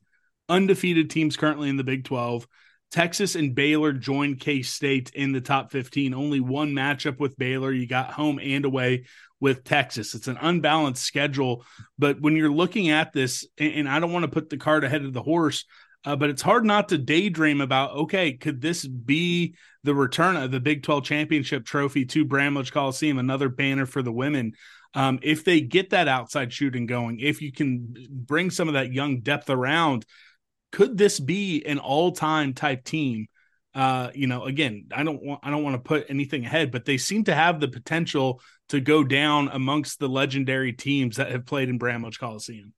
undefeated teams currently in the Big 12. Texas and Baylor joined K State in the top 15. Only one matchup with Baylor. You got home and away with Texas. It's an unbalanced schedule. But when you're looking at this, and I don't want to put the cart ahead of the horse, uh, but it's hard not to daydream about okay, could this be the return of the Big 12 championship trophy to Bramlage Coliseum, another banner for the women? Um, if they get that outside shooting going, if you can bring some of that young depth around, could this be an all-time type team? Uh, you know, again, I don't want I don't want to put anything ahead, but they seem to have the potential to go down amongst the legendary teams that have played in Bramlage Coliseum.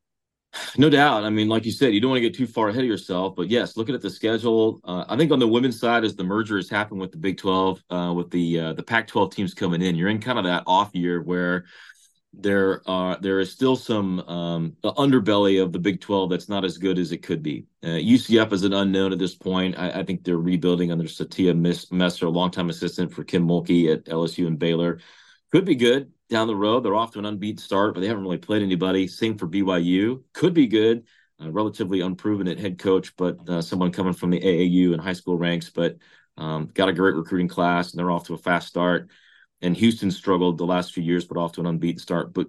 No doubt. I mean, like you said, you don't want to get too far ahead of yourself. But yes, looking at the schedule, uh, I think on the women's side, as the merger has happened with the Big Twelve, uh, with the uh, the Pac-12 teams coming in, you're in kind of that off year where there are there is still some um, underbelly of the Big 12 that's not as good as it could be. Uh, UCF is an unknown at this point. I, I think they're rebuilding under Sytia Messer, a longtime assistant for Kim Mulkey at LSU and Baylor. Could be good down the road. They're off to an unbeaten start, but they haven't really played anybody. Same for BYU. Could be good. Uh, relatively unproven at head coach, but uh, someone coming from the AAU and high school ranks, but um, got a great recruiting class, and they're off to a fast start. And Houston struggled the last few years, but off to an unbeaten start. But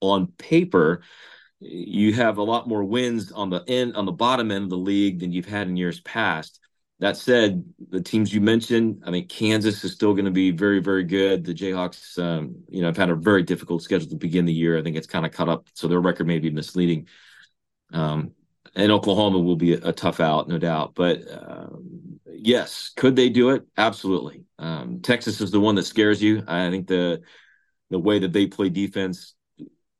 on paper, you have a lot more wins on the end on the bottom end of the league than you've had in years past. That said, the teams you mentioned, I mean, Kansas is still going to be very, very good. The Jayhawks, um, you know, have had a very difficult schedule to begin the year. I think it's kind of caught up, so their record may be misleading. Um, and Oklahoma will be a, a, tough out, no doubt. But um, yes, could they do it? Absolutely. Um, Texas is the one that scares you. I think the the way that they play defense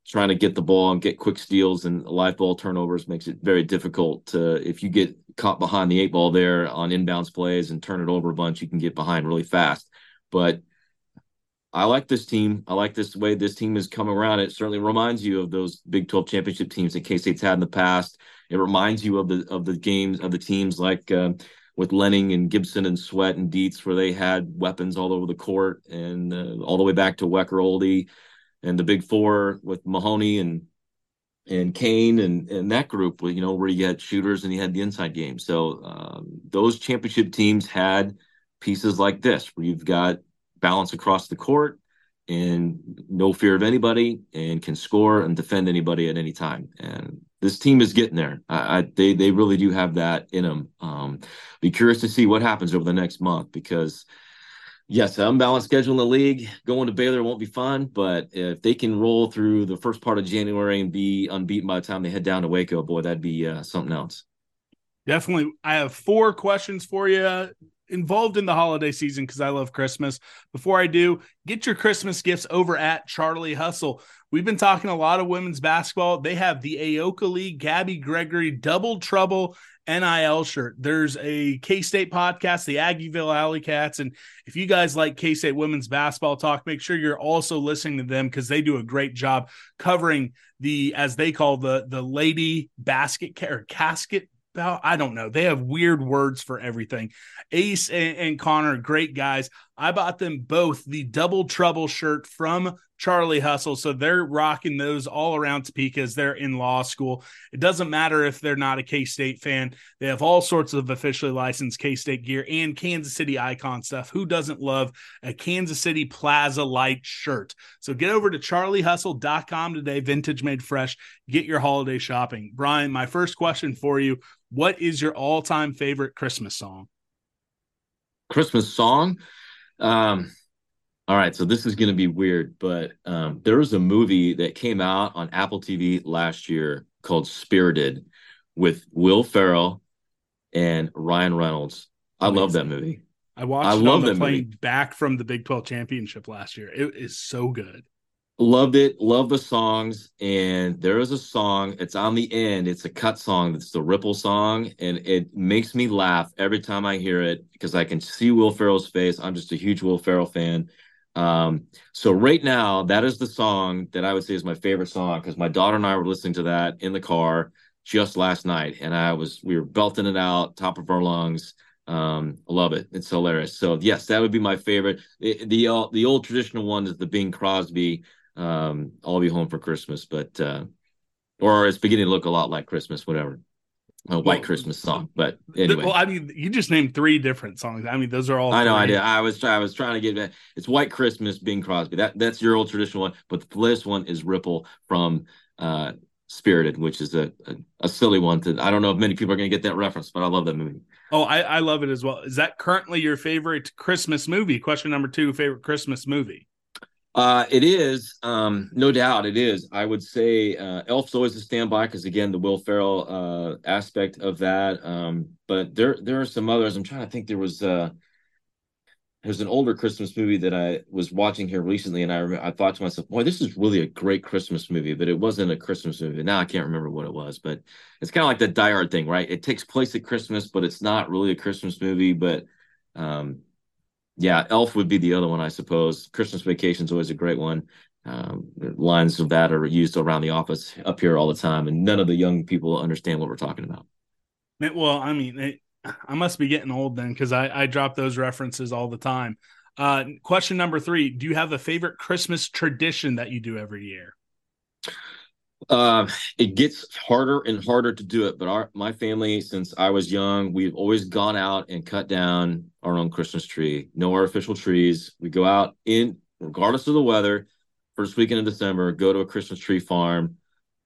trying to get the ball and get quick steals and live ball turnovers makes it very difficult to if you get caught behind the eight ball there on inbounds plays and turn it over a bunch you can get behind really fast but I like this team. I like this way this team has come around. It certainly reminds you of those Big 12 championship teams that K State's had in the past. It reminds you of the of the games of the teams like uh, with Lehning and Gipson and Sweat and Dietz, where they had weapons all over the court and uh, all the way back to Wecker Ohlde and the big four with Mahoney and and Koehn and and that group, you know, where you had shooters and you had the inside game. So um, those championship teams had pieces like this, where you've got balance across the court and no fear of anybody, and can score and defend anybody at any time. And this team is getting there. I, I they they really do have that in them. Um, be curious to see what happens over the next month because Yes, unbalanced schedule in the league. Going to Baylor won't be fun, but if they can roll through the first part of January and be unbeaten by the time they head down to Waco, boy, that'd be uh, something else. Definitely. I have four questions for you involved in the holiday season because I love Christmas. Before I do, get your Christmas gifts over at Charlie Hustle. We've been talking a lot of women's basketball. They have the Ayoka League, Gabby Gregory, Double Trouble, NIL shirt. There's a K State podcast, the Aggieville Alley Cats. And if you guys like K State women's basketball talk, make sure you're also listening to them because they do a great job covering the, as they call the, the lady basket or casket I don't know. They have weird words for everything. Ace and, and, Connor, great guys. I bought them both the Double Trouble shirt from Charlie Hustle. So they're rocking those all around Topeka as they're in law school. It doesn't matter if they're not a K State fan, they have all sorts of officially licensed K State gear and Kansas City icon stuff. Who doesn't love a Kansas City Plaza Light shirt? So get over to charliehustle.com today, vintage made fresh. Get your holiday shopping. Brian, my first question for you What is your all time favorite Christmas song? Christmas song? Um, all right, so this is going to be weird, but um, there was a movie that came out on Apple TV last year called Spirited with Will Ferrell and Ryan Reynolds. I Amazing. love that movie. I watched I love that plane movie. back from the Big 12 championship last year. It is so good. Loved it. Love the songs. And there is a song, it's on the end. It's a cut song. It's the Ripple song. And it makes me laugh every time I hear it because I can see Will Ferrell's face. I'm just a huge Will Ferrell fan. Um, so right now, that is the song that I would say is my favorite song because my daughter and I were listening to that in the car just last night, and I was we were belting it out top of our lungs. Um, I love it. It's hilarious. So yes, that would be my favorite. The the, uh, the old traditional one is the Bing Crosby. Um, I'll be home for Christmas, but uh, or it's beginning to look a lot like Christmas, whatever a white well, Christmas song. But anyway, well, I mean, you just named three different songs. I mean, those are all. I know, three. I did. I was I was trying to get that. It's White Christmas, Bing Crosby. That that's your old traditional one. But the latest one is Ripple from uh, Spirited, which is a, a, a silly one. To I don't know if many people are going to get that reference, but I love that movie. Oh, I, I love it as well. Is that currently your favorite Christmas movie? Question number two: favorite Christmas movie. Uh, it is, um, no doubt, it is. I would say uh, Elf's always a standby because again, the Will Ferrell uh, aspect of that. Um, but there, there are some others. I'm trying to think. There was uh, there's an older Christmas movie that I was watching here recently, and I I thought to myself, "Boy, this is really a great Christmas movie." But it wasn't a Christmas movie. Now I can't remember what it was, but it's kind of like the Die Hard thing, right? It takes place at Christmas, but it's not really a Christmas movie. But um, yeah, Elf would be the other one, I suppose. Christmas Vacation is always a great one. Um, lines of that are used around the office up here all the time, and none of the young people understand what we're talking about. Well, I mean, it, I must be getting old then because I, I drop those references all the time. Uh, question number three Do you have a favorite Christmas tradition that you do every year? Um, it gets harder and harder to do it, but our my family, since I was young, we've always gone out and cut down our own Christmas tree. No artificial trees. We go out in regardless of the weather, first weekend of December, go to a Christmas tree farm,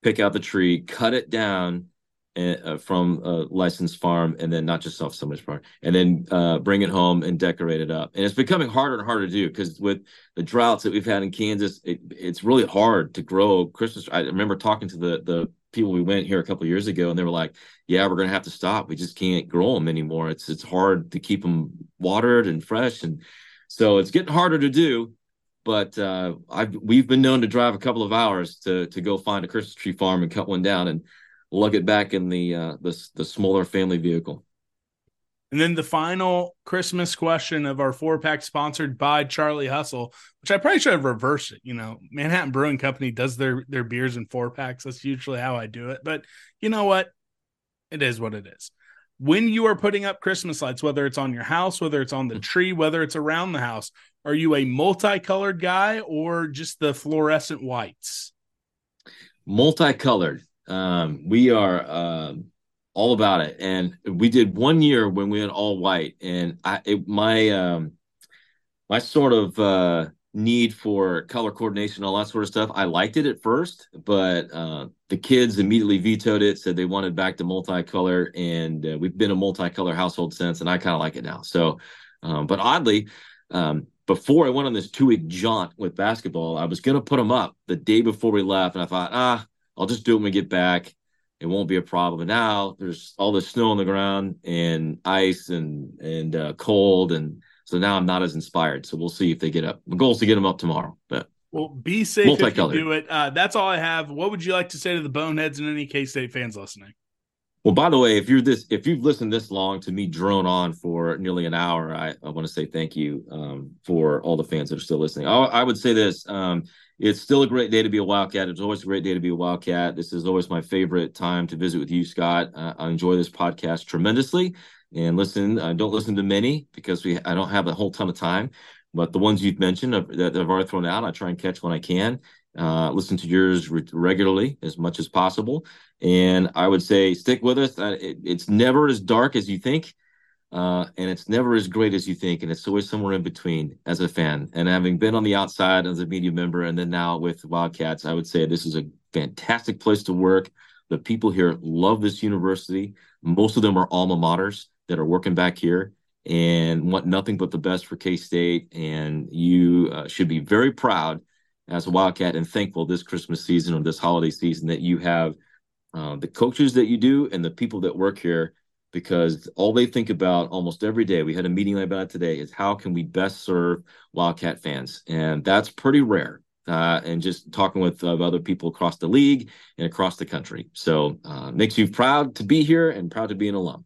pick out the tree, cut it down, uh, from a licensed farm and then not just off somebody's farm and then uh, bring it home and decorate it up. And it's becoming harder and harder to do because with the droughts that we've had in kansas it, it's really hard to grow christmas i remember talking to the the people we went here a couple years ago and they were like yeah we're gonna have to stop. We just can't grow them anymore. It's it's hard to keep them watered and fresh and so it's getting harder to do but uh, I've we've been known to drive a couple of hours to to go find a Christmas tree farm and cut one down, and lug it back in the uh, the the smaller family vehicle. And then the final Christmas question of our four pack sponsored by Charlie Hustle, which I probably should have reversed it. You know, Manhattan Brewing Company does their their beers in four packs. That's usually how I do it. But you know what? It is what it is. When you are putting up Christmas lights, whether it's on your house, whether it's on the mm. tree, whether it's around the house, are you a multicolored guy or just the fluorescent whites? Multicolored. Um, we are uh, all about it, and we did one year when we went all white, and I it, my um, my sort of uh, need for color coordination, all that sort of stuff. I liked it at first, but uh, the kids immediately vetoed it, said they wanted back to multicolor, and uh, we've been a multicolor household since, and I kind of like it now. So, um, but oddly, um, before I went on this two week jaunt with basketball, I was going to put them up the day before we left, and I thought, ah, I'll just do it when we get back. It won't be a problem. But now there's all the snow on the ground and ice and and uh, cold, and so now I'm not as inspired. So we'll see if they get up. My goal is to get them up tomorrow. But well, be safe if you do it. Uh, that's all I have. What would you like to say to the boneheads and any K State fans listening? Well, by the way, if you're this, if you've listened this long to me drone on for nearly an hour, I, I want to say thank you um, for all the fans that are still listening. I, I would say this: um, it's still a great day to be a Wildcat. It's always a great day to be a Wildcat. This is always my favorite time to visit with you, Scott. Uh, I enjoy this podcast tremendously. And listen, I don't listen to many because we I don't have a whole ton of time. but the ones you've mentioned that I've already thrown out, I try and catch when I can. Uh, listen to yours re- regularly as much as possible, and I would say stick with us. Uh, it, it's never as dark as you think. Uh, and it's never as great as you think, and it's always somewhere in between as a fan. And having been on the outside as a media member, and then now with Wildcats, I would say this is a fantastic place to work. The people here love this university. Most of them are alma maters that are working back here and want nothing but the best for K State. And you uh, should be very proud as a Wildcat and thankful this Christmas season or this holiday season that you have uh, the coaches that you do and the people that work here because all they think about almost every day, we had a meeting about it today, is how can we best serve Wildcat fans? And that's pretty rare. Uh, and just talking with uh, other people across the league and across the country. So uh, makes you proud to be here and proud to be an alum.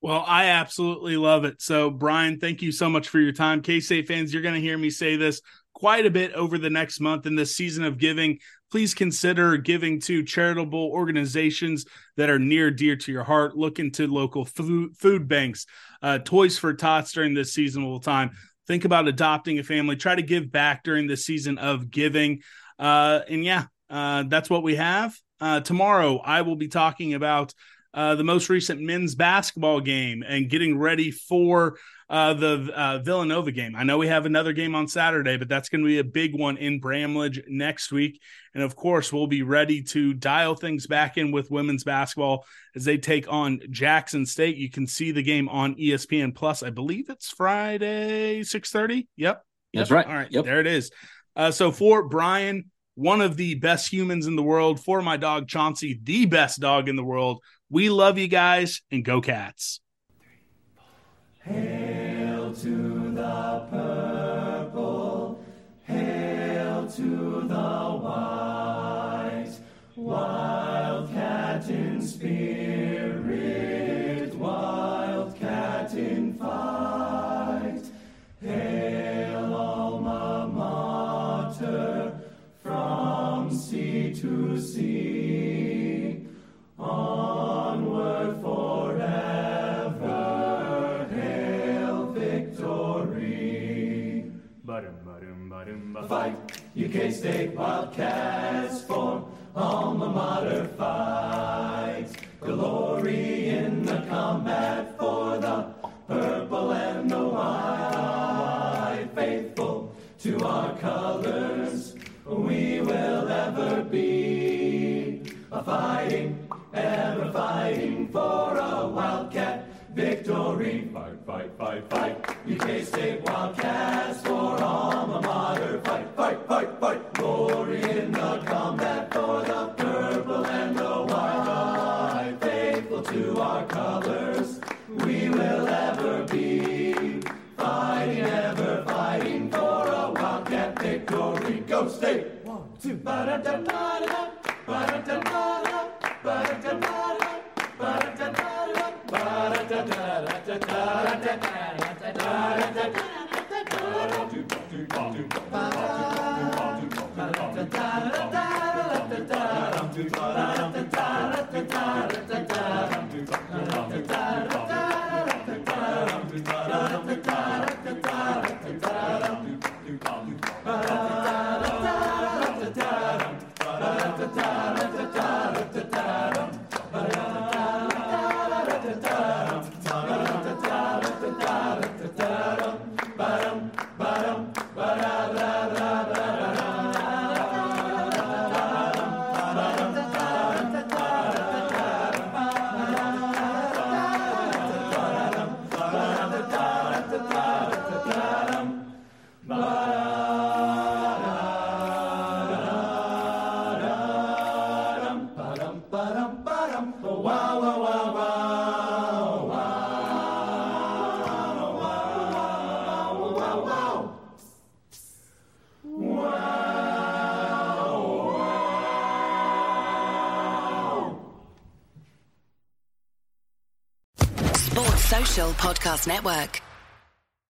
Well, I absolutely love it. So, Brian, thank you so much for your time. K State fans, you're going to hear me say this quite a bit over the next month in this season of giving please consider giving to charitable organizations that are near dear to your heart. Look into local food, food banks, uh, Toys for Tots during this seasonal time. Think about adopting a family. Try to give back during the season of giving. Uh, and yeah, uh, that's what we have. Uh, tomorrow, I will be talking about uh, the most recent men's basketball game and getting ready for uh, the uh, Villanova game. I know we have another game on Saturday, but that's going to be a big one in Bramlage next week. And of course, we'll be ready to dial things back in with women's basketball as they take on Jackson State. You can see the game on ESPN Plus. I believe it's Friday, 6:30. Yep. That's right. All right. Yep. There it is. Uh, so for Brian, one of the best humans in the world, for my dog Chauncey, the best dog in the world. We love you guys and go cats. Hail to the purple, hail to the white, wildcat in spirit, wildcat in fight. Hail alma mater from sea to sea, Fight, UK State Wildcats for alma mater fights. Glory in the combat for the purple and the white. Faithful to our colors, we will ever be. A fighting, ever fighting for a Wildcat victory. Fight, fight, fight, fight. UK State Wildcats for alma mater. Fight, fight, fight, fight. Glory in the combat for the purple and the white. Faithful to our colors, we will ever be. Fighting, ever fighting for a Wildcat victory. Go State! One, two, ba-da-da-da-da, ba-da-da-da-da, Podcast Network.